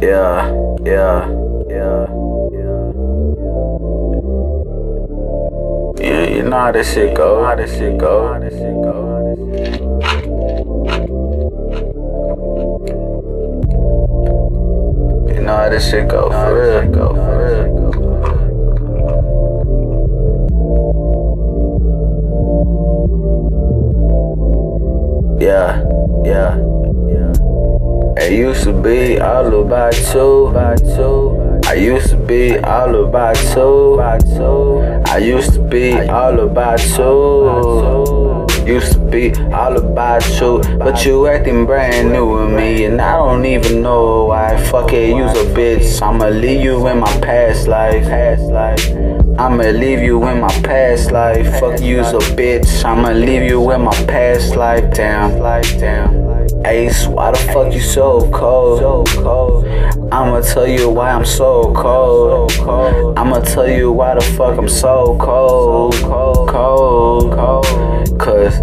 Yeah, yeah, yeah, yeah. Yeah, you know how this shit go, how this shit go, how this shit go, how this shit go. You know how this shit go, for real, go, for real, Yeah. It used to be all about about you. I used to be all about about you. I used to be all about you. Used to be all about you, but you acting brand new with me, and I don't even know why. Fuck it, you's a bitch. I'ma leave you in my past life, past life. I'ma leave you in my past life. Fuck you's a bitch. I'ma leave you in my past life. Damn, damn. Ace, why the fuck you so cold? So cold. I'ma tell you why I'm so cold. I'ma tell you why the fuck I'm so cold. Cold, cold, cold. Cause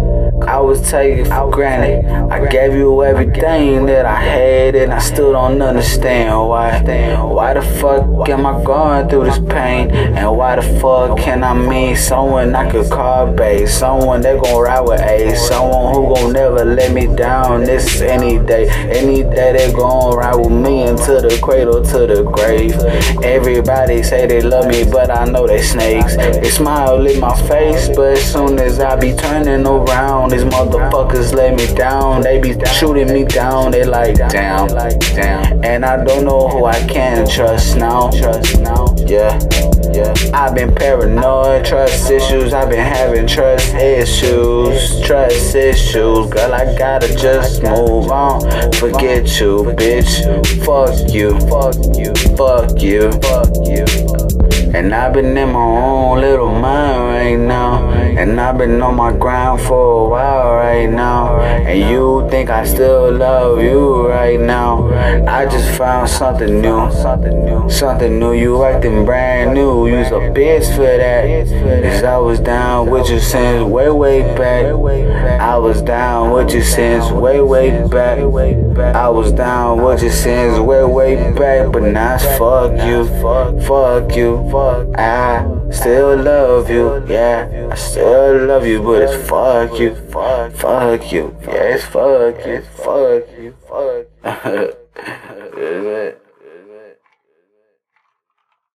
was taken for granted. I gave you everything that I had, and I still don't understand why. Why the fuck am I going through this pain? And why the fuck can I meet someone I could call base? Someone that gon' ride with Ace, someone who gon' never let me down. This any day, any day they gon' ride with me into the cradle to the grave. Everybody say they love me, but I know they snakes. They smile in my face, but as soon as I be turning around, these motherfuckers let me down. They be shooting me down. They like like damn. And I don't know who I can trust now. Trust now. Yeah, yeah. I've been paranoid, trust issues. I've been having trust issues, trust issues. Girl, I gotta just move on. Forget you, bitch. Fuck you, fuck you, fuck you, fuck you. And I've been in my own little mind right now. And I've been on my grind for a while right now. And you think I still love you right now. I just found something new. Something new. Something new. You acting brand new. You's a bitch for that. Cause I was down with you since way, way back. I was down with you since way, way back. I was down with you since way, way back. But now it's fuck you. Fuck you. I still love you. Yeah. I still love you, but it's fuck you. Fuck, fuck you. Yeah, it's fuck you. Fuck you.